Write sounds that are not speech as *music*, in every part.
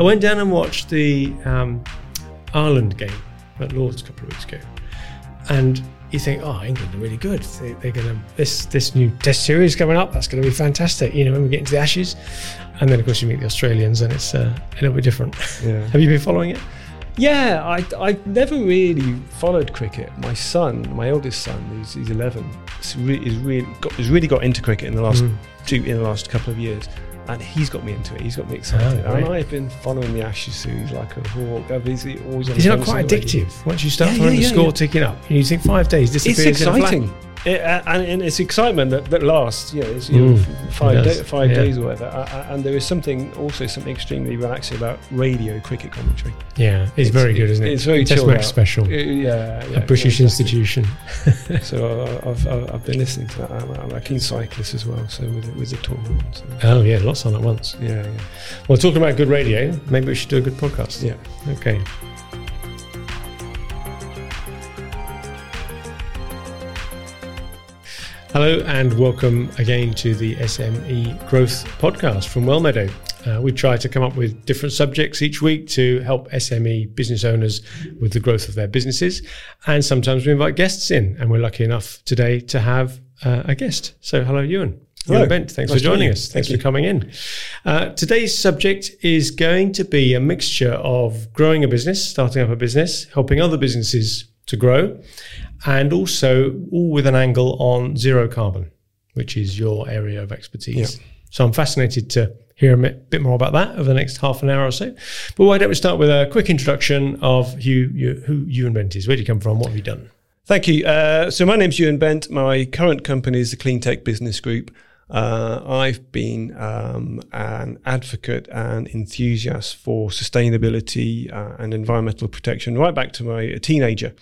I went down and watched the um, Ireland game at Lords a couple of weeks ago, and you think, oh, England are really good. They, are going to this this new Test series coming up. That's going to be fantastic. You know, when we get into the Ashes, and then of course you meet the Australians, and it's uh, a little bit different. Yeah. *laughs* Have you been following it? Yeah, I I never really followed cricket. My son, my oldest son, he's, he's 11, is really, really got, has really got into cricket in the last mm. two in the last couple of years and he's got me into it. He's got me excited. Oh, and I've been following the Ashes series like a hawk. I've always Is it not quite addictive once you start yeah, following yeah, the score yeah. ticking up? You think five days disappears. It's exciting it, and, and, it's excitement that, that lasts. You know, it's, you know mm, five day, five yeah. days or whatever. Uh, and there is something also something extremely relaxing about radio cricket commentary. Yeah, it's, it's very good, isn't it? It's very Test special. Uh, yeah, yeah, a British institution. *laughs* so I've, I've, I've, been listening to that. I'm, I'm, a keen cyclist as well. So with with the tournament. So. Oh yeah, lots on at once. Yeah, yeah. Well, talking about good radio, maybe we should do a good podcast. Yeah. Okay. Hello and welcome again to the SME Growth Podcast from Wellmeadow. Uh, we try to come up with different subjects each week to help SME business owners with the growth of their businesses. And sometimes we invite guests in, and we're lucky enough today to have uh, a guest. So, hello, Ewan. Hello. Bent. Thanks nice for joining us. Thanks Thank for coming in. Uh, today's subject is going to be a mixture of growing a business, starting up a business, helping other businesses to grow, and also all with an angle on zero carbon, which is your area of expertise. Yeah. So I'm fascinated to hear a bit more about that over the next half an hour or so. But why don't we start with a quick introduction of who, you, who Ewan Bent is? Where do you come from? What have you done? Thank you. Uh, so my name's Ewan Bent. My current company is the Clean Tech Business Group. Uh, I've been um, an advocate and enthusiast for sustainability uh, and environmental protection right back to my teenager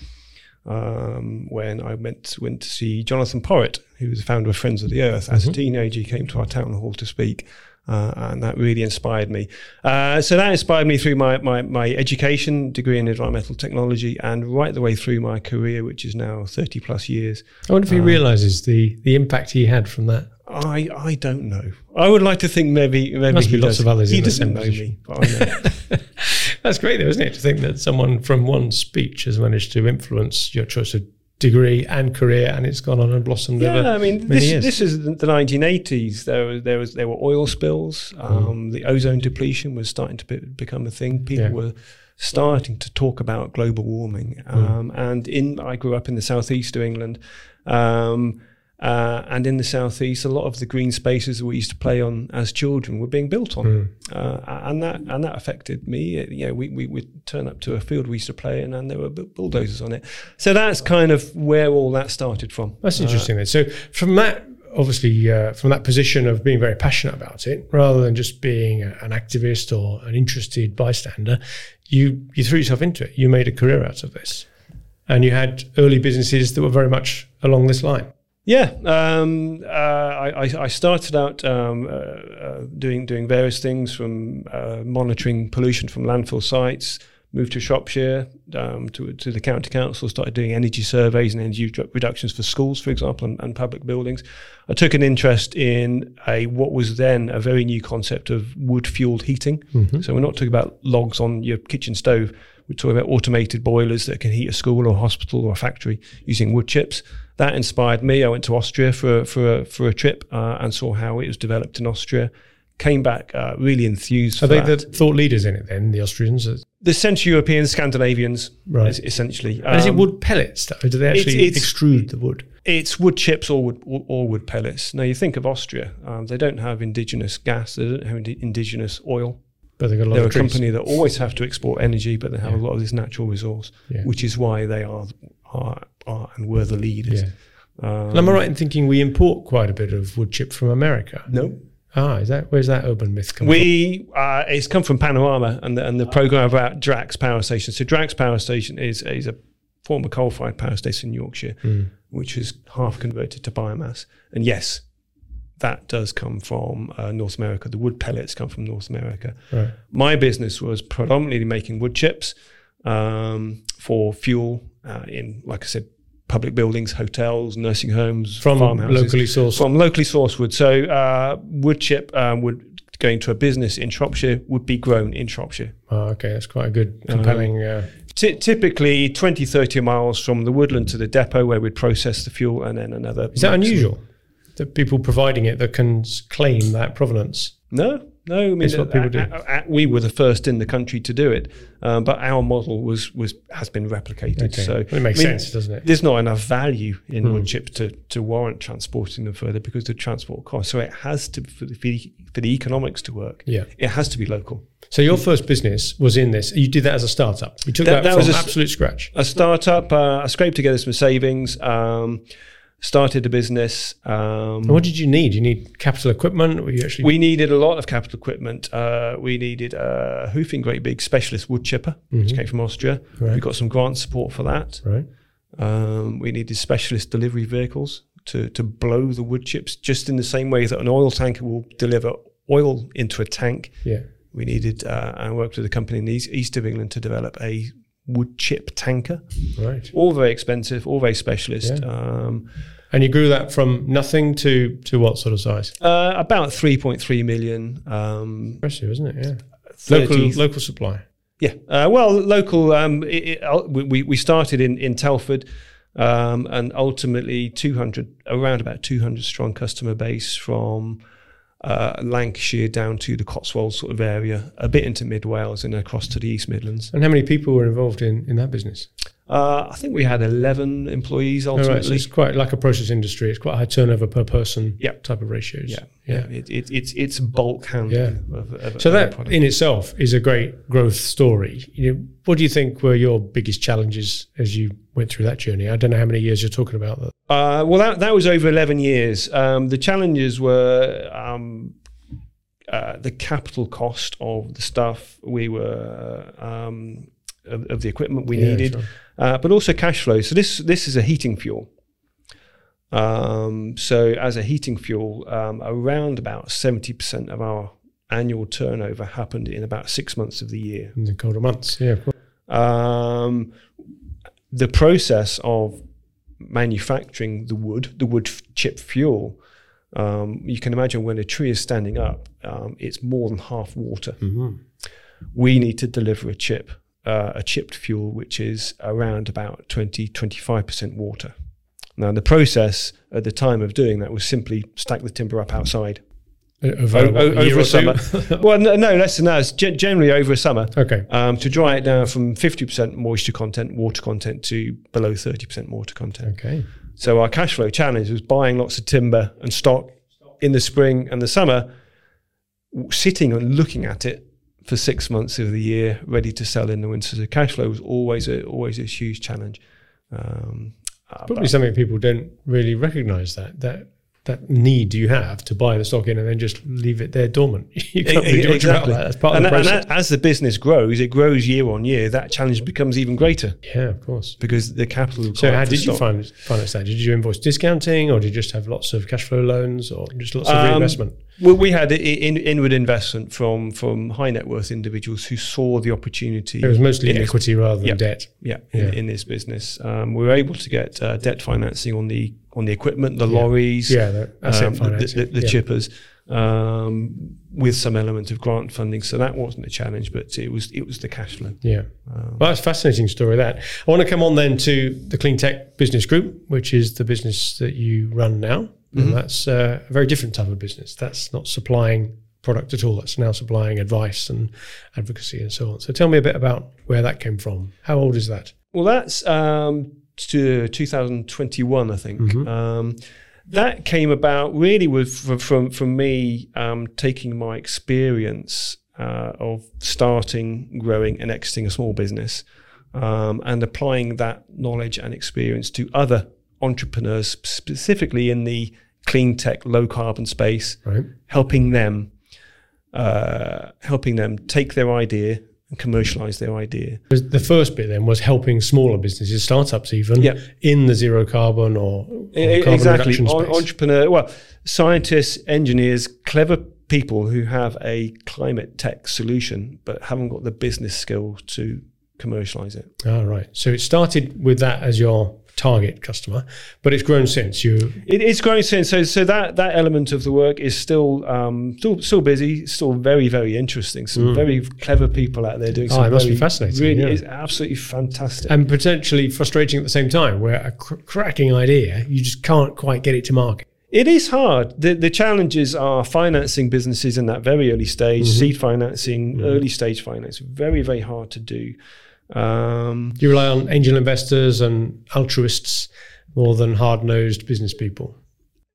um, when I went went to see Jonathan Porritt, who was the founder of Friends of the Earth. Mm-hmm. As a mm-hmm. teenager, he came to our town hall to speak. Uh, and that really inspired me. Uh, so that inspired me through my, my, my education degree in environmental technology and right the way through my career, which is now 30 plus years. I wonder if he uh, realizes the, the impact he had from that. I, I don't know. I would like to think maybe maybe Must he be lots does. of others. He doesn't know me, but I know. *laughs* That's great, though, isn't it? To think that someone from one speech has managed to influence your choice of degree and career, and it's gone on and blossomed yeah, over I mean, this, years. this is the 1980s. There there was there were oil spills. Mm. Um, mm. The ozone depletion was starting to be, become a thing. People yeah. were starting to talk about global warming. Mm. Um, mm. And in I grew up in the southeast of England. Um, uh, and in the southeast, a lot of the green spaces that we used to play on as children were being built on, mm. uh, and that and that affected me. It, you know, we, we would turn up to a field we used to play in, and there were bulldozers on it. So that's kind of where all that started from. That's interesting. Uh, then. So from that, obviously, uh, from that position of being very passionate about it, rather than just being a, an activist or an interested bystander, you you threw yourself into it. You made a career out of this, and you had early businesses that were very much along this line. Yeah, um, uh, I, I, started out um, uh, uh, doing doing various things from uh, monitoring pollution from landfill sites. Moved to Shropshire um, to to the county council. Started doing energy surveys and energy reductions for schools, for example, and, and public buildings. I took an interest in a what was then a very new concept of wood fueled heating. Mm-hmm. So we're not talking about logs on your kitchen stove. We're talking about automated boilers that can heat a school or a hospital or a factory using wood chips that inspired me. I went to Austria for for a, for a trip uh, and saw how it was developed in Austria. Came back uh, really enthused. Are they that. the thought leaders in it then? The Austrians, the Central Europeans, Scandinavians, right? Essentially, um, is it um, wood pellets? Or do they actually it's, it's, extrude the wood? It's wood chips or wood or wood pellets. Now you think of Austria, um, they don't have indigenous gas, they don't have indigenous oil. But they've got a lot They're of a trees. company that always have to export energy, but they have yeah. a lot of this natural resource, yeah. which is why they are are, are and were the leaders. Yeah. Um, am I right in thinking we import quite a bit of wood chip from America? No. Ah, is that where's that urban myth come we, from? Uh, it's come from Panorama and the, and the program about Drax Power Station. So Drax Power Station is is a former coal-fired power station in Yorkshire, mm. which is half converted to biomass. And yes, that does come from uh, North America. The wood pellets come from North America. Right. My business was predominantly making wood chips um, for fuel uh, in, like I said, public buildings, hotels, nursing homes, from farmhouses. locally sourced. From locally sourced wood. So uh, wood chip um, would going to a business in Shropshire would be grown in Shropshire. Oh, okay, that's quite a good, compelling. Uh, Ty typically 20, 30 miles from the woodland to the depot where we'd process the fuel and then another. is that maximum- unusual? That people providing it that can claim that provenance. No, no. I mean, It's what uh, people do. uh, uh, we were the first in the country to do it, um, but our model was was has been replicated. Okay. So Well, it makes I mean, sense, doesn't it? There's not enough value in Hmm. wood chips to, to warrant transporting them further because of the transport cost. So it has to for the, for the, for the economics to work. Yeah. it has to be local. So your first business was in this. You did that as a startup. You took That- that, that from was a absolute scratch. A startup. Uh, I scraped together some savings. Um, started a business. Um, what did you need? You need capital equipment. Were you actually? We needed a lot of capital equipment. Uh, we needed a hoofing great big specialist wood chipper, which came from Austria. Mm-hmm. Right. We got some grant support for that. right. Um, we needed specialist delivery vehicles to, to blow the wood chips just in the same way that an oil tanker will deliver oil into a tank. Yeah. We needed, uh, I worked with a company in the east, east of England to develop a wood chip tanker. Right. All very expensive, all very specialist. Yeah. Um, And you grew that from nothing to to what sort of size? uh, about 3.3 million. Um, Impressive, isn't it? Yeah. 30 Local local supply. Yeah, uh, well, local. Um, it, it, uh, we we started in in Telford, um, and ultimately two hundred around about two hundred strong customer base from uh, Lancashire down to the Cotswolds sort of area, a bit into Mid Wales and across to the East Midlands. And how many people were involved in in that business? Uh, I think we had eleven employees Oh, right, so ultimately. it's quite like a process industry. It's quite a high turnover per person. Yeah. Type of ratios. yeah, yeah. It, it, it's it's bulk handling. Yeah. Of, of, So that product. in itself is a great growth story. You know, what do you think were your biggest challenges as you went through that journey? I don't know how many years you're talking about. That. Uh, well, that, that was over 11 years. Um, the challenges were um, uh, the capital cost of the stuff we were, um, of, of the equipment we Yeah, needed, sure. Uh, but also cash flow. So this, this is a heating fuel. Um, so as a heating fuel, um, around about 70% of our annual turnover happened in about six months of the year. In the colder months. Yeah. Um, the process of manufacturing the wood, the wood chip fuel, um, you can imagine when a tree is standing up, um, it's more than half water. Mhm. We need to deliver a chip, uh, a chipped fuel, which is around about 20, 25% water. Now, the process at the time of doing that was simply stack the timber up outside Over, o- what, o- a year over a summer. *laughs* well, no, no, less than that. It's gen- generally over a summer okay. um, to dry it down from 50% moisture content, water content to below 30% water content. Okay. So our cash flow challenge was buying lots of timber and stock in the spring and the summer, sitting and looking at it for six months of the year, ready to sell in the winter. So cash flow was always a always a huge challenge. Um, Probably something people don't really recognise that that that need you have to buy the stock in and then just leave it there dormant. *laughs* you can't be e- about that. That's part and, of the and process. as the business grows, it grows year on year. That challenge becomes even greater yeah, of course. because the capital. So how did you stock- find finance that? Did you invoice discounting, or did you just have lots of cash flow loans, or just lots of Um, reinvestment? Well, we had in, inward investment from from high net worth individuals who saw the opportunity. It was mostly in equity rather than yeah. debt. yeah, Yeah. In, in this business. Um, we were able to get uh, debt financing on the on the equipment, the Yeah. lorries, Yeah, the um, the, the, the yeah. chippers, um, with some element of grant funding. So that wasn't a challenge, but it was it was the cash flow. Yeah. Um, Well, that's a fascinating story. That I want to come on then to the Clean Tech Business Group, which is the business that you run now. Mm-hmm. And that's uh, a very different type of business. That's not supplying product at all. That's now supplying advice and advocacy and so on. So tell me a bit about where that came from. How old is that? Well, that's um, to 2021, I think. Mhm. Um, that came about really with from from, from me um, taking my experience uh, of starting, growing, and exiting a small business, um, and applying that knowledge and experience to other entrepreneurs, specifically in the clean tech, low carbon space, Right. helping them, uh, helping them take their idea and commercialize their idea. The first bit then was helping smaller businesses, startups even, Yeah. in the zero carbon or, or carbon exactly reduction space. entrepreneur well scientists engineers clever people who have a climate tech solution but haven't got the business skill to commercialize it All right. So it started with that as your target customer, but it's grown since you. It, it's growing since. So, so that that element of the work is still um, still still busy, still very very interesting. Some mm. very clever people out there doing. Oh, it must be fascinating. Really, yeah. it's absolutely fantastic and potentially frustrating at the same time. Where a cr- cracking idea, you just can't quite get it to market. It is hard. The, the challenges are financing businesses in that very early stage, mm-hmm. seed financing, mm-hmm. early stage finance. Very, very hard to do. Um, you rely on angel investors and altruists more than hard nosed business people.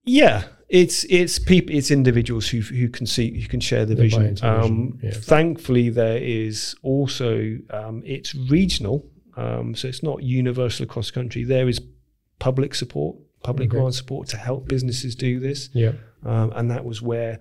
Yeah, it's it's people, it's individuals who who can see who can share the vision. Um, yeah. Thankfully, there is also um, it's regional, um, so it's not universal across the country. There is public support public okay. grant support to help businesses do this. Yeah. Um, and that was where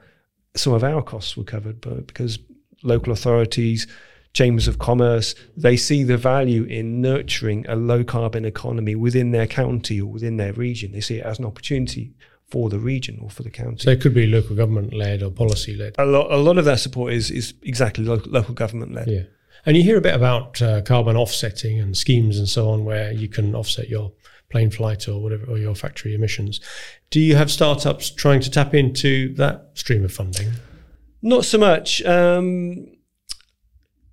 some of our costs were covered, but because local authorities, chambers of commerce, they see the value in nurturing a low carbon economy within their county or within their region. They see it as an opportunity for the region or for the county. So it could be local government led or policy led. A lot, a lot of that support is is exactly local, local government led. Yeah. And you hear a bit about uh, carbon offsetting and schemes and so on, where you can offset your plane flight or whatever, or your factory emissions. Do you have startups trying to tap into that stream of funding? Not so much. Um,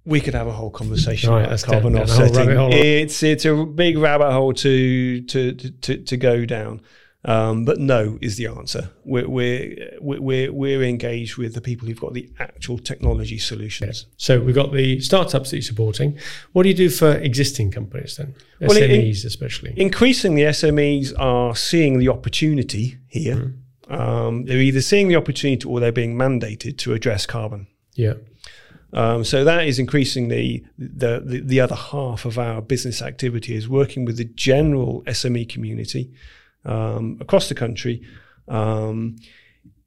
we could have a whole conversation right, about carbon offsetting. It's it's a big rabbit hole to to to, to go down. Um, but no is the answer. We're, we're, we're, we're engaged with the people who've got the actual technology solutions. Yeah. So we've got the startups that you're supporting. What do you do for existing companies then? Well, SMEs in, especially. Increasingly, SMEs are seeing the opportunity here. Mm. Um, they're either seeing the opportunity or they're being mandated to address carbon. Yeah. Um, so that is increasingly the, the, the other half of our business activity is working with the general SME community um, across the country um,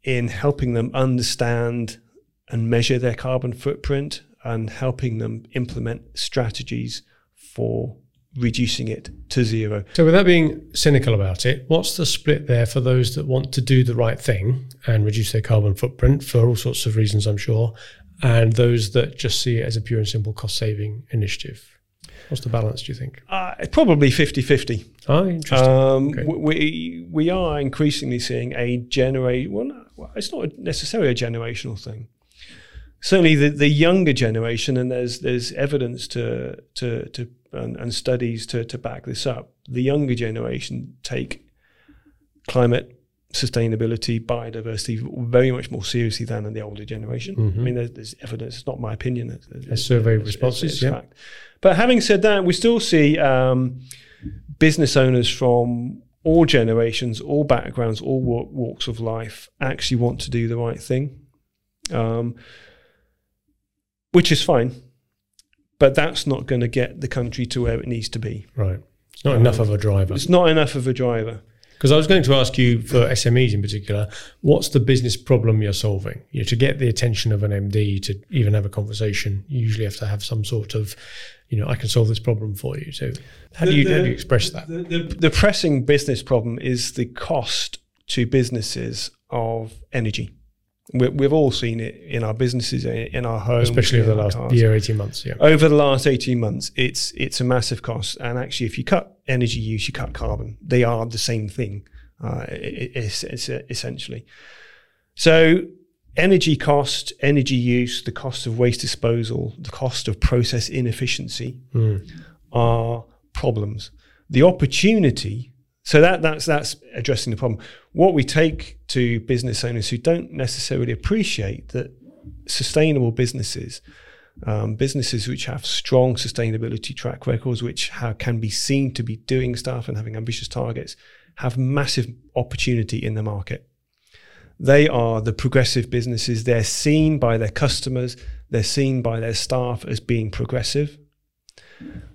in helping them understand and measure their carbon footprint and helping them implement strategies for reducing it to zero. So, without being cynical about it, what's the split there for those that want to do the right thing and reduce their carbon footprint for all sorts of reasons, I'm sure, and those that just see it as a pure and simple cost saving initiative? What's the balance, do you think? Uh, probably 50 50. Oh, interesting. Um, okay. we, we are increasingly seeing a generate. Well, no, it's not necessarily a generational thing. Certainly, the, the younger generation, and there's there's evidence to to to and, and studies to to back this up. The younger generation take climate sustainability, biodiversity very much more seriously than in the older generation. Mm-hmm. I mean, there's, there's, evidence. It's not my opinion. It's, survey responses, yeah. Fact. But having said that, we still see um, business owners from all generations, all backgrounds, all walks of life actually want to do the right thing, um, which is fine. But that's not going to get the country to where it needs to be. Right. It's not um, enough of a driver. It's not enough of a driver. Because I was going to ask you for SMEs in particular, what's the business problem you're solving? You know, to get the attention of an MD to even have a conversation, you usually have to have some sort of, you know, I can solve this problem for you. So how do you, the, how do you express that? The, the, the pressing business problem is the cost to businesses of energy. We have all seen it in our businesses, in our homes, especially over the last cars. year, eighteen months. Yeah, over the last eighteen months, it's it's a massive cost. And actually, if you cut energy use, you cut carbon. They are the same thing, uh, it's, it's, essentially. So, energy cost, energy use, the cost of waste disposal, the cost of process inefficiency mm. are problems. The opportunity. So that that's that's addressing the problem. What we take to business owners who don't necessarily appreciate that sustainable businesses um, businesses which have strong sustainability track records, which have, can be seen to be doing stuff and having ambitious targets, have massive opportunity in the market. They are the progressive businesses. They're seen by their customers, they're seen by their staff as being progressive.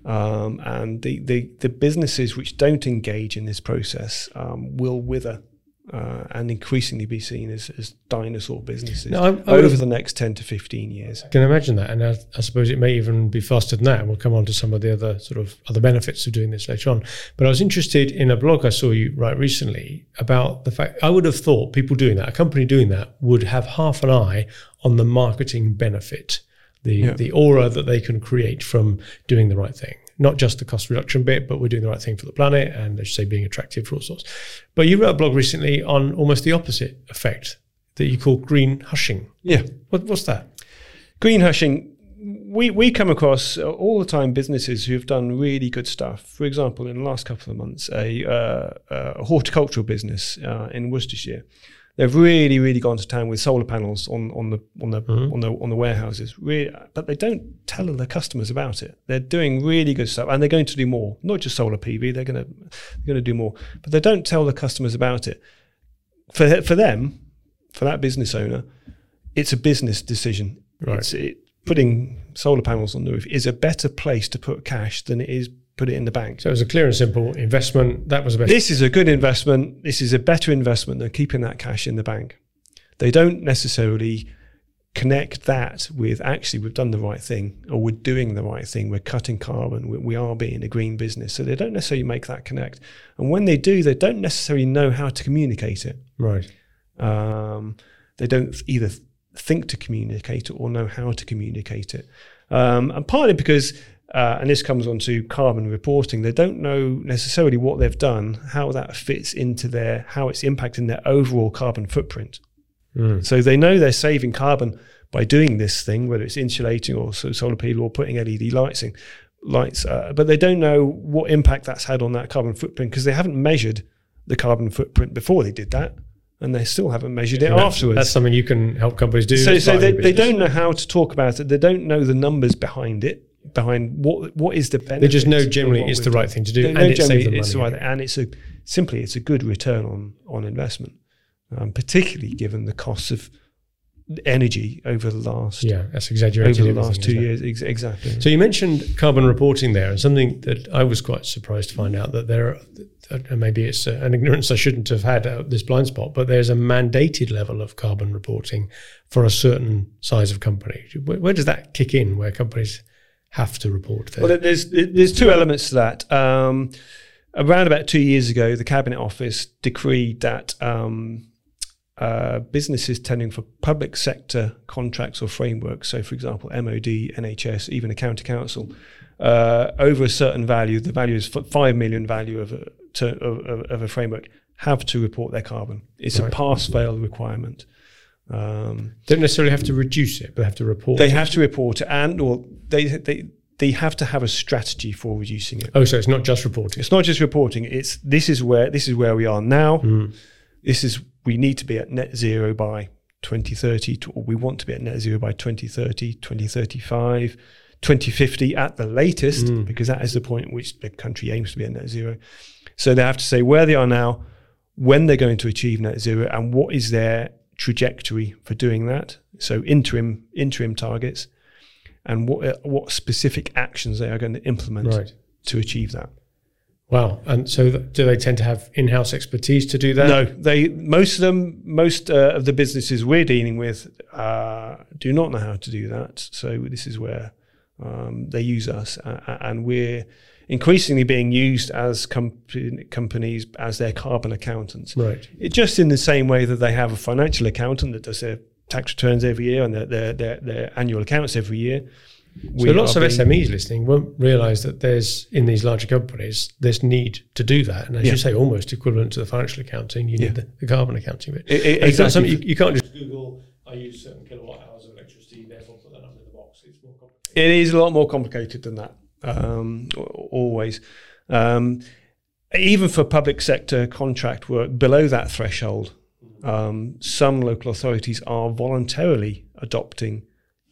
Um, and the, the, the, businesses which don't engage in this process um, will wither uh, and increasingly be seen as, as dinosaur businesses no, I, I over the next 10 to 15 years. I can imagine that. And I, I, suppose it may even be faster than that. And we'll come on to some of the other sort of other benefits of doing this later on. But I was interested in a blog I saw you write recently about the fact I would have thought people doing that, a company doing that, would have half an eye on the marketing benefit, the, yeah. the aura that they can create from doing the right thing. not just the cost reduction bit, but we're doing the right thing for the planet and, as you say, being attractive for all sorts. But you wrote a blog recently on almost the opposite effect that you call green hushing. Yeah. What, what's that? Green hushing. We, we come across all the time businesses who've done really good stuff. For example, in the last couple of months, a, uh, a horticultural business uh, in Worcestershire they've really, really gone to town with solar panels on, on the on the mm-hmm. on the on the warehouses. Really, but they don't tell their customers about it. They're doing really good stuff, and they're going to do more. Not just solar PV. They're going to they're going to do more, but they don't tell the customers about it. For for them, for that business owner, it's a business decision. Right. It's, it, putting solar panels on the roof is a better place to put cash than it is put it in the bank. So it was a clear and simple investment. That was a best. This is a good investment. This is a better investment than keeping that cash in the bank. They don't necessarily connect that with actually we've done the right thing or we're doing the right thing. We're cutting carbon. We, we are being a green business. So they don't necessarily make that connect. And when they do, they don't necessarily know how to communicate it. Right. Um, they don't either think to communicate it or know how to communicate it. Um, and partly because uh, and this comes on to carbon reporting. They don't know necessarily what they've done, how that fits into their, how it's impacting their overall carbon footprint. Mm. So they know they're saving carbon by doing this thing, whether it's insulating or solar PV or putting LED lights in, lights, uh, but they don't know what impact that's had on that carbon footprint because they haven't measured the carbon footprint before they did that and they still haven't measured it afterwards. That's something you can help companies do. So, so they, they don't know how to talk about it. They don't know the numbers behind it behind what what is the benefit. They just know generally it's the right thing to do, and it saves them it's money. Right, and it's a simply it's a good return on on investment, um, particularly given the costs of energy over the last yeah that's exaggerated over the last two years ex- exactly. So you mentioned carbon reporting there, and something that I was quite surprised to find out that there. Are, and maybe it's an ignorance I shouldn't have had uh, this blind spot, but there's a mandated level of carbon reporting for a certain size of company. Where, where does that kick in? Where companies have to report there? Well, there's there's two elements to that. Um, around about two years ago, the Cabinet Office decreed that um, uh, businesses tending for public sector contracts or frameworks, so for example, MOD, NHS, even a county council, uh, over a certain value, the value is five million value of a, to, of, of, a framework, have to report their carbon. It's right. a pass-fail requirement. Um, don't necessarily have to reduce it, but have to report. They it. have to report it, and or they they they have to have a strategy for reducing it. Oh, so it's not just reporting. It's not just reporting. It's this is where this is where we are now. Mm. This is we need to be at net zero by 2030, or we want to be at net zero by 2030, 2035, 2050 at the latest, mm. because that is the point at which the country aims to be at net zero. So they have to say where they are now, when they're going to achieve net zero, and what is their trajectory for doing that. So interim interim targets, and what uh, what specific actions they are going to implement right. to achieve that. Wow! And so, th- do they tend to have in-house expertise to do that? No, they most of them, most uh, of the businesses we're dealing with, uh, do not know how to do that. So this is where um, they use us, uh, and we're increasingly being used as com- companies as their carbon accountants. Right. It just in the same way that they have a financial accountant that does their tax returns every year and their their, their, their annual accounts every year. So lots of SMEs listening won't realise that there's in these larger companies this need to do that, and as yeah. you say, almost equivalent to the financial accounting, you yeah. need the, the, carbon accounting bit. It, it, exactly. something you, you, can't just Google. I use certain kilowatt hours of electricity, therefore put that up in the box. It's more complicated. It is a lot more complicated than that um, always. Um, even for public sector contract work below that threshold, um, some local authorities are voluntarily adopting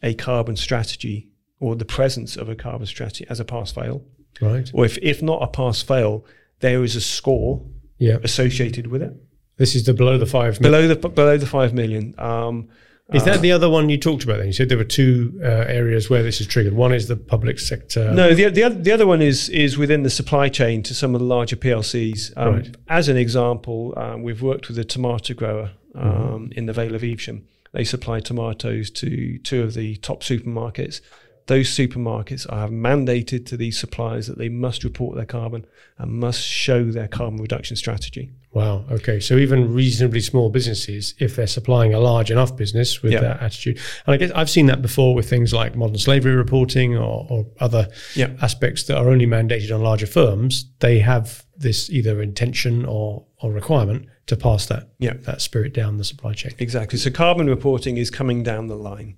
a carbon strategy or the presence of a carbon strategy as a pass fail. Right. Or if, if not a pass fail, there is a score yeah. associated with it. This is the below the five million. below the below the five million. Um, is that uh, the other one you talked about? Then you said there were two uh, areas where this is triggered. One is the public sector. No, the the other, the other one is is within the supply chain to some of the larger PLCs. Um, right. As an example, um, we've worked with a tomato grower um, mm-hmm. in the Vale of Evesham. They supply tomatoes to two of the top supermarkets. Those supermarkets are mandated to these suppliers that they must report their carbon and must show their carbon reduction strategy. Wow. Okay. So even reasonably small businesses, if they're supplying a large enough business with Yeah. that attitude, and I guess I've seen that before with things like modern slavery reporting or, or other Yeah. aspects that are only mandated on larger firms, they have this either intention or, or requirement to pass that Yeah. that spirit down the supply chain. Exactly. So carbon reporting is coming down the line.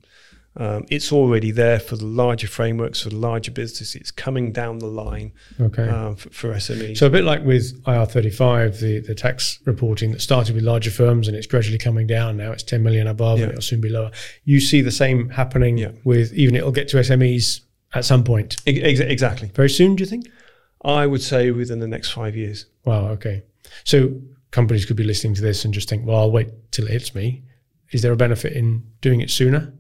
Um, it's already there for the larger frameworks, for the larger business. It's coming down the line Okay. um, for, for SMEs. so a bit like with IR35, the, the tax reporting that started with larger firms and it's gradually coming down. Now it's 10 million above Yeah. and it'll soon be lower. You see the same happening Yeah. with even it'll get to SMEs at some point. Ex- ex- exactly. Very soon, do you think? I would say within the next five years. Wow. Okay. So companies could be listening to this and just think, well, I'll wait till it hits me. Is there a benefit in doing it sooner?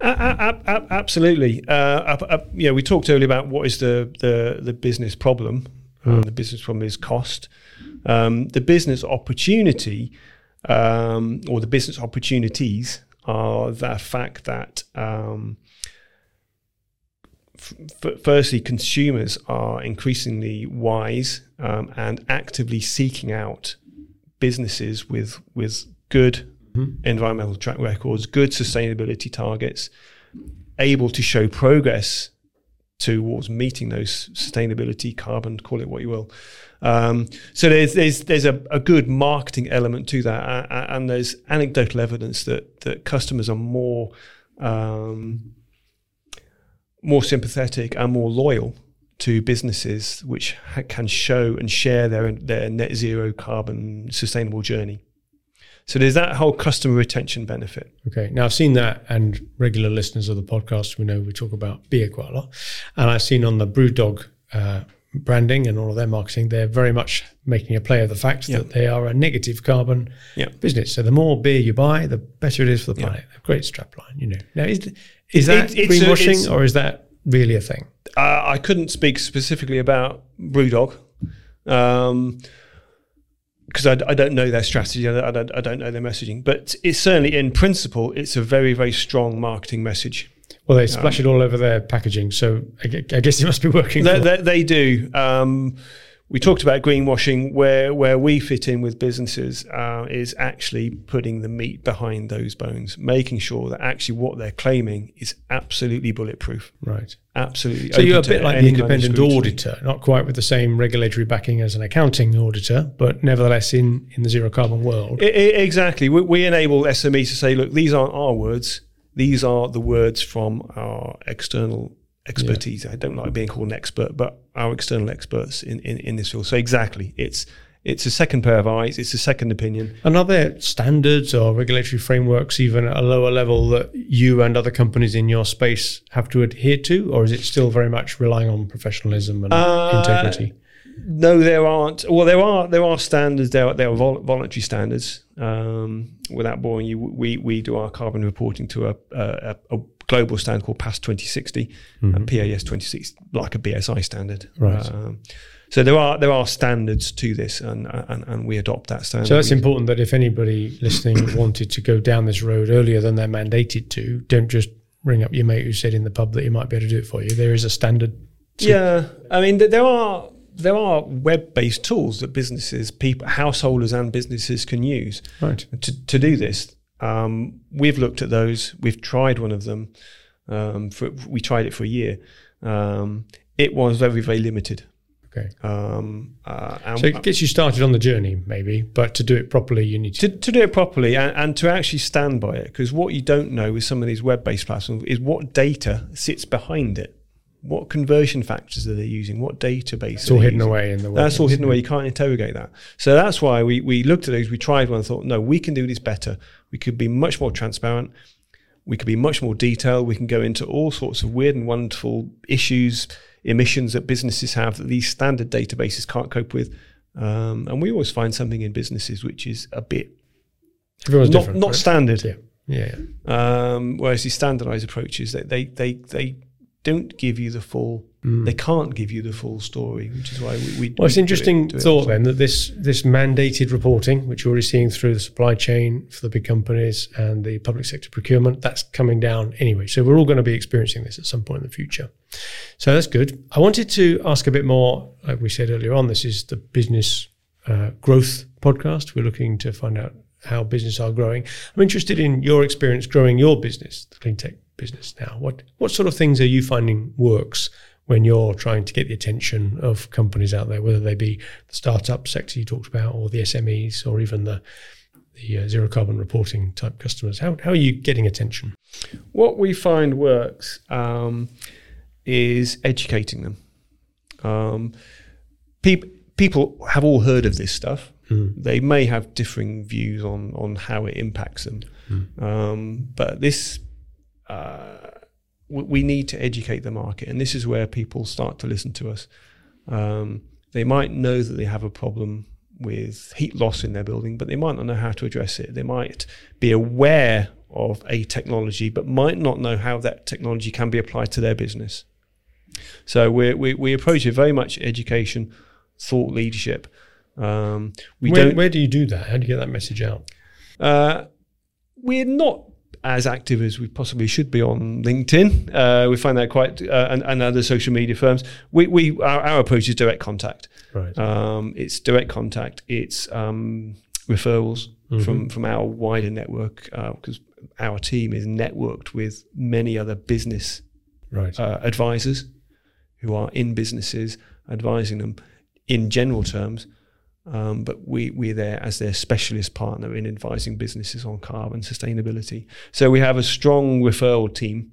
Absolutely. Uh, yeah, we talked earlier about what is the the, the business problem. Um, the business problem is cost. Um, the business opportunity, um, or the business opportunities, are the fact that um, f- f- firstly, consumers are increasingly wise um, and actively seeking out businesses with with good environmental track records, good sustainability targets, able to show progress towards meeting those sustainability carbon, call it what you will. Um, so there's there's there's a, a good marketing element to that, a- and there's anecdotal evidence that that customers are more um, more sympathetic and more loyal to businesses which ha- can show and share their their net zero carbon sustainable journey. So there's that whole customer retention benefit. Okay. Now I've seen that, and regular listeners of the podcast, we know we talk about beer quite a lot. And I've seen on the BrewDog uh, branding and all of their marketing, they're very much making a play of the fact Yeah. that they are a negative carbon Yeah. business. So the more beer you buy, the better it is for the planet. Great strapline, you know. Now is is that It- a- greenwashing it's- or is that really a thing? Uh, I couldn't speak specifically about BrewDog um, because I, I don't know their strategy. I don't, I, don't, know their messaging, but it's certainly in principle, it's a very very strong marketing message. Well, they splash it all over their packaging, so I I guess it must be working. They, for- they, they do. Um, we talked about greenwashing. Where where we fit in with businesses uh, is actually putting the meat behind those bones, making sure that actually what they're claiming is absolutely bulletproof. right. Absolutely. So you're a bit like the any kind of independent auditor, not quite with the same regulatory backing as an accounting auditor, but nevertheless in, in the zero carbon world. I- I- exactly. We, we enable SMEs to say, look, these aren't our words. These are the words from our external expertise. I don't like being called an expert, but our external experts in, in, in this field. So exactly, it's it's a second pair of eyes. It's a second opinion. And are there standards or regulatory frameworks, even at a lower level, that you and other companies in your space have to adhere to, or is it still very much relying on professionalism and Uh, integrity? No, there aren't. Well, there are there are standards. There are, there are vol- voluntary standards. Um, without boring you, we we do our carbon reporting to a a, a global standard called PAS 2060, and PAS 2060, like a BSI standard. Right. Um, so there are there are standards to this, and and, and we adopt that standard. So that's We- important that if anybody listening *coughs* wanted to go down this road earlier than they're mandated to, don't just ring up your mate who said in the pub that he might be able to do it for you. There is a standard. Yeah, I mean, th- there are there are web-based tools that businesses, people, householders, and businesses can use. Right. to, to do this. Um, we've looked at those. We've tried one of them. Um, for, we tried it for a year. Um, it was very, very limited. Okay. Um, uh, and So it gets you started on the journey, maybe, but to do it properly, you need to. to, to do it properly and, and to actually stand by it, because what you don't know with some of these web-based platforms is what data sits behind it. What conversion factors are they using? What database? It's all hidden using? away in the. That's all hidden away. You can't interrogate that. So that's why we, we looked at those. We tried one and thought, no, we can do this better. We could be much more transparent. We could be much more detailed. We can go into all sorts of weird and wonderful issues, emissions that businesses have that these standard databases can't cope with. Um, and we always find something in businesses which is a bit Everyone's not, different. not right? standard. Yeah. Yeah. yeah. Um, whereas these standardized approaches, they, they, they, they don't give you the full. They can't give you the full story, which is why we. we Well, it's an do it- interesting it thought also. then that this this mandated reporting, which you're already seeing through the supply chain for the big companies and the public sector procurement, that's coming down anyway. So we're all going to be experiencing this at some point in the future. So that's good. I wanted to ask a bit more, like we said earlier on, this is the business uh, growth podcast. We're looking to find out how business are growing. I'm interested in your experience growing your business, the clean tech business now. What what sort of things are you finding works when you're trying to get the attention of companies out there, whether they be the startup sector you talked about, or the SMEs, or even the the uh, zero carbon reporting type customers? How how are you getting attention? What we find works um, is educating them. Um, peop- people have all heard of this stuff. They may have differing views on on how it impacts them, um, but this uh, we, we need to educate the market, and this is where people start to listen to us. Um, they might know that they have a problem with heat loss in their building, but they might not know how to address it. They might be aware of a technology, but might not know how that technology can be applied to their business. So we we we approach it very much education, thought leadership. Um, we where, don't. where do you do that? How do you get that message out? Uh, we're not as active as we possibly should be on LinkedIn. Uh, we find that quite, uh, and, and other social media firms. We, we our, our approach is direct contact. Right. Um, it's direct contact. It's um, referrals from from our wider network because our team is networked with many other business right. uh, advisors who are in businesses advising them in general terms. Um, but we, we're there as their specialist partner in advising businesses on carbon sustainability. So we have a strong referral team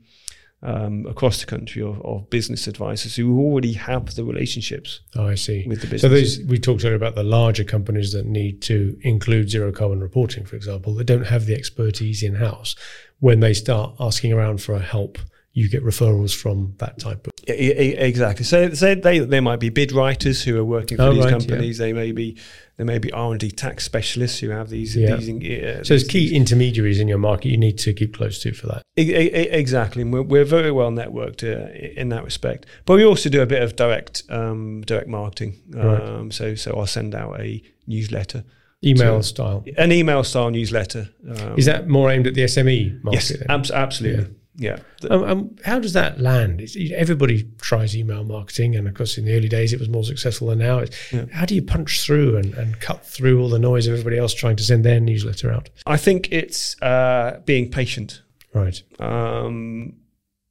um, across the country of, of business advisors who already have the relationships Oh, I see. with the So business. those we talked earlier about the larger companies that need to include zero carbon reporting, for example, that don't have the expertise in house. When they start asking around for help, you get referrals from that type of. Exactly. So, so they they might be bid writers who are working for Oh, these right, companies. They may be they may be R and D tax specialists who have these. Yeah. these uh, So there's key intermediaries in your market you need to keep close to for that. Exactly, and we're, we're very well networked uh, in that respect. But we also do a bit of direct um, direct marketing. Right. Um, So so I'll send out a newsletter, Email style. an email style newsletter. Um, Is that more aimed at the SME market? yes, then? abs- absolutely. Yeah. Th- Um, um, how does that land? It's, everybody tries email marketing, and of course, in the early days, it was more successful than now. Yeah. How do you punch through and, and cut through all the noise of everybody else trying to send their newsletter out? I think it's uh, being patient. Right. Um,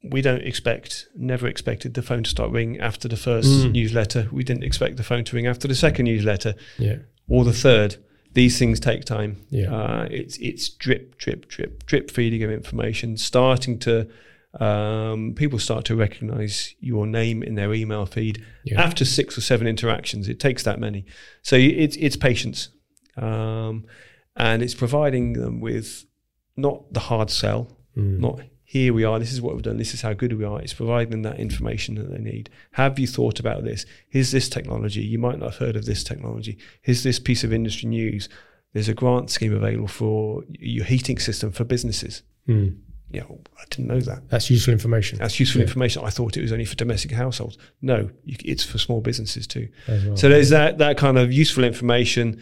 we don't expect, never expected the phone to start ringing after the first Mm. newsletter. We didn't expect the phone to ring after the second newsletter. Yeah. or the third. These things take time. Yeah. Uh, it's it's drip, drip, drip, drip feeding of information, starting to um, people start to recognize your name in their email feed Yeah. after six or seven interactions. It takes that many, so it's it's patience, um, and it's providing them with not the hard sell, Mm. not here we are, this is what we've done, this is how good we are. It's providing them that information that they need. Have you thought about this? Here's this technology. You might not have heard of this technology. Here's this piece of industry news. There's a grant scheme available for your heating system for businesses. Mm. Yeah, I didn't know that. That's useful information That's useful Yeah. information. I thought it was only for domestic households. No, you, it's for small businesses too. well. So there's that that kind of useful information.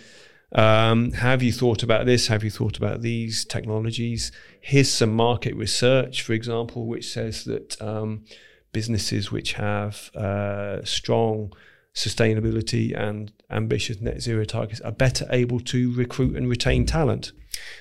Um, have you thought about this? Have you thought about these technologies? Here's some market research, for example, which says that um, businesses which have uh, strong sustainability and ambitious net zero targets are better able to recruit and retain talent.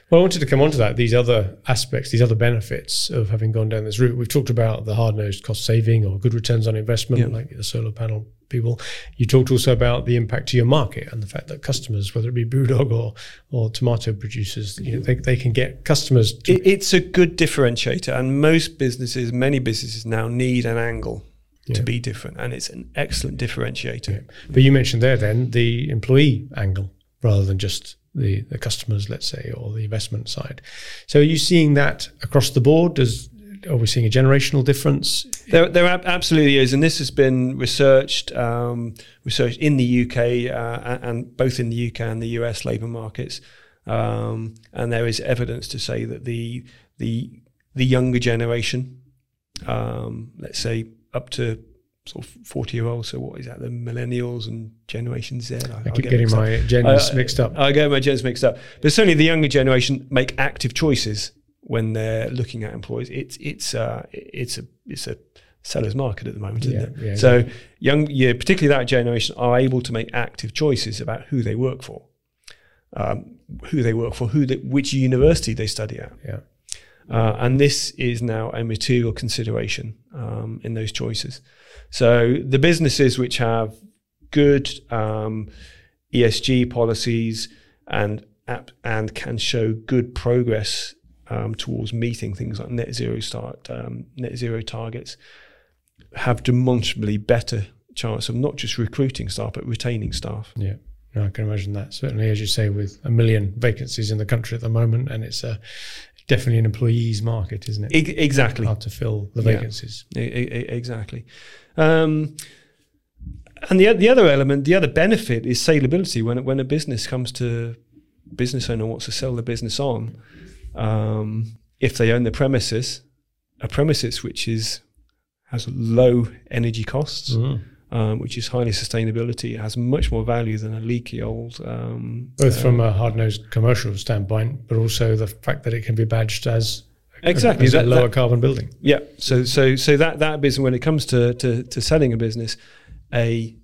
Well, I wanted to come on to that, these other aspects, these other benefits of having gone down this route. We've talked about the hard nosed cost saving or good returns on investment, Yeah. like the solar panel people. You talked also about the impact to your market and the fact that customers, whether it be Brewdog or, or tomato producers, you know, they, they can get customers to. It's a good differentiator, and most businesses, many businesses now need an angle Yeah. to be different, and it's an excellent differentiator. but you mentioned there then the employee angle rather than just the, the customers, let's say, or the investment side. So are you seeing that across the board? Does are we seeing a generational difference? There, there absolutely is, and this has been researched, um, researched in the UK uh, and, and both in the UK and the US labour markets, um, and there is evidence to say that the the the younger generation, um, let's say up to sort of 40 year olds. So what is that? The millennials and Generation Z. I, I keep get getting my gens mixed up. I get my gens mixed up. But certainly the younger generation make active choices when they're looking at employees. It's it's uh, it's a it's a seller's market at the moment, isn't yeah, it? Yeah, so yeah. young, yeah, particularly that generation are able to make active choices about who they work for, um, who they work for, who they, which university they study at. Yeah. Uh, and this is now a material consideration um, in those choices. So the businesses which have good um, ESG policies and and can show good progress um, towards meeting things like net zero start um, net zero targets have demonstrably better chance of not just recruiting staff but retaining staff. Yeah. No, I can imagine that. Certainly, as you say, with a million vacancies in the country at the moment, and it's a definitely an employees market, isn't it? E- exactly. Hard to fill the vacancies. Yeah. E- exactly. Um, and the the other element, the other benefit is saleability. When when a business comes to business owner wants to sell the business on, um, if they own the premises, a premises which is has low energy costs, mm. Um, which is highly sustainability, it has much more value than a leaky old. Um, Both uh, from a hard nosed commercial standpoint, but also the fact that it can be badged as exactly as that, a lower that, carbon building. Yeah. So so so that that business when it comes to, to to selling a business, a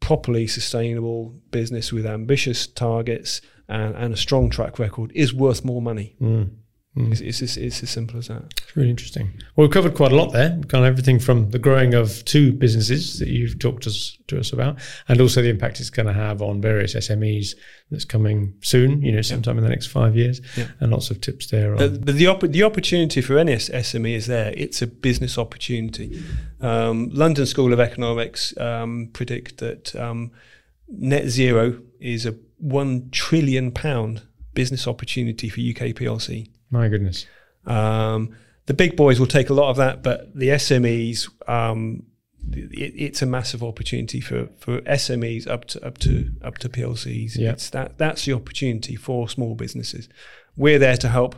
properly sustainable business with ambitious targets and, and a strong track record is worth more money. Mm. Mm. It's, it's, it's, it's, as simple as that. It's really interesting. Well, we've covered quite a lot there, kind of everything from the growing of two businesses that you've talked us, to us about, and also the impact it's going to have on various SMEs that's coming soon, you know, sometime in the next five years, and lots of tips there. On. the, the, op- the opportunity for any SME is there. It's a business opportunity. Um, London School of Economics um, predict that um, net zero is a one trillion pound business opportunity for UK PLC. My goodness. Um, the big boys will take a lot of that, but the SMEs, um, it, it's a massive opportunity for, for SMEs up to up to up to PLCs. Yeah. It's that that's the opportunity for small businesses. We're there to help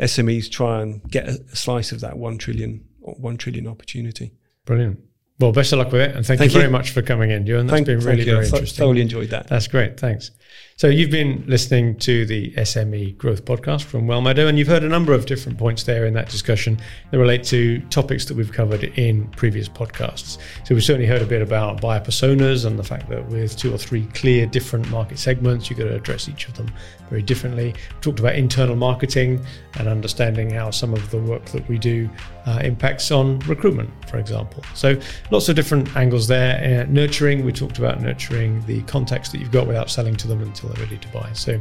SMEs try and get a, a slice of that one trillion one trillion opportunity. Brilliant. Well, best of luck with it, and thank, thank you, you, very much for coming in, Ewan. That's thank, been really very interesting. I Thoroughly enjoyed that. That's great. Thanks. So you've been listening to the SME Growth Podcast from Wellmeadow, and you've heard a number of different points there in that discussion that relate to topics that we've covered in previous podcasts. So we've certainly heard a bit about buyer personas and the fact that with two or three clear different market segments, you've got to address each of them very differently. We talked about internal marketing and understanding how some of the work that we do uh, impacts on recruitment, for example. So lots of different angles there. Uh, nurturing, we talked about nurturing the contacts that you've got without selling to them until they're ready to buy. So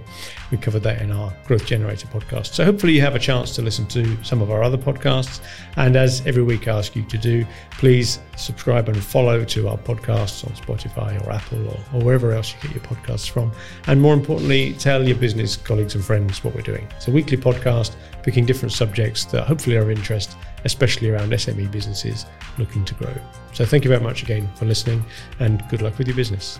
we covered that in our Growth Generator podcast. So hopefully you have a chance to listen to some of our other podcasts. And as every week I ask you to do, please subscribe and follow to our podcasts on Spotify or Apple or, or wherever else you get your podcasts from. And more importantly, tell your business colleagues and friends what we're doing. It's a weekly podcast picking different subjects that hopefully are of interest, especially around SME businesses looking to grow. So thank you very much again for listening and good luck with your business.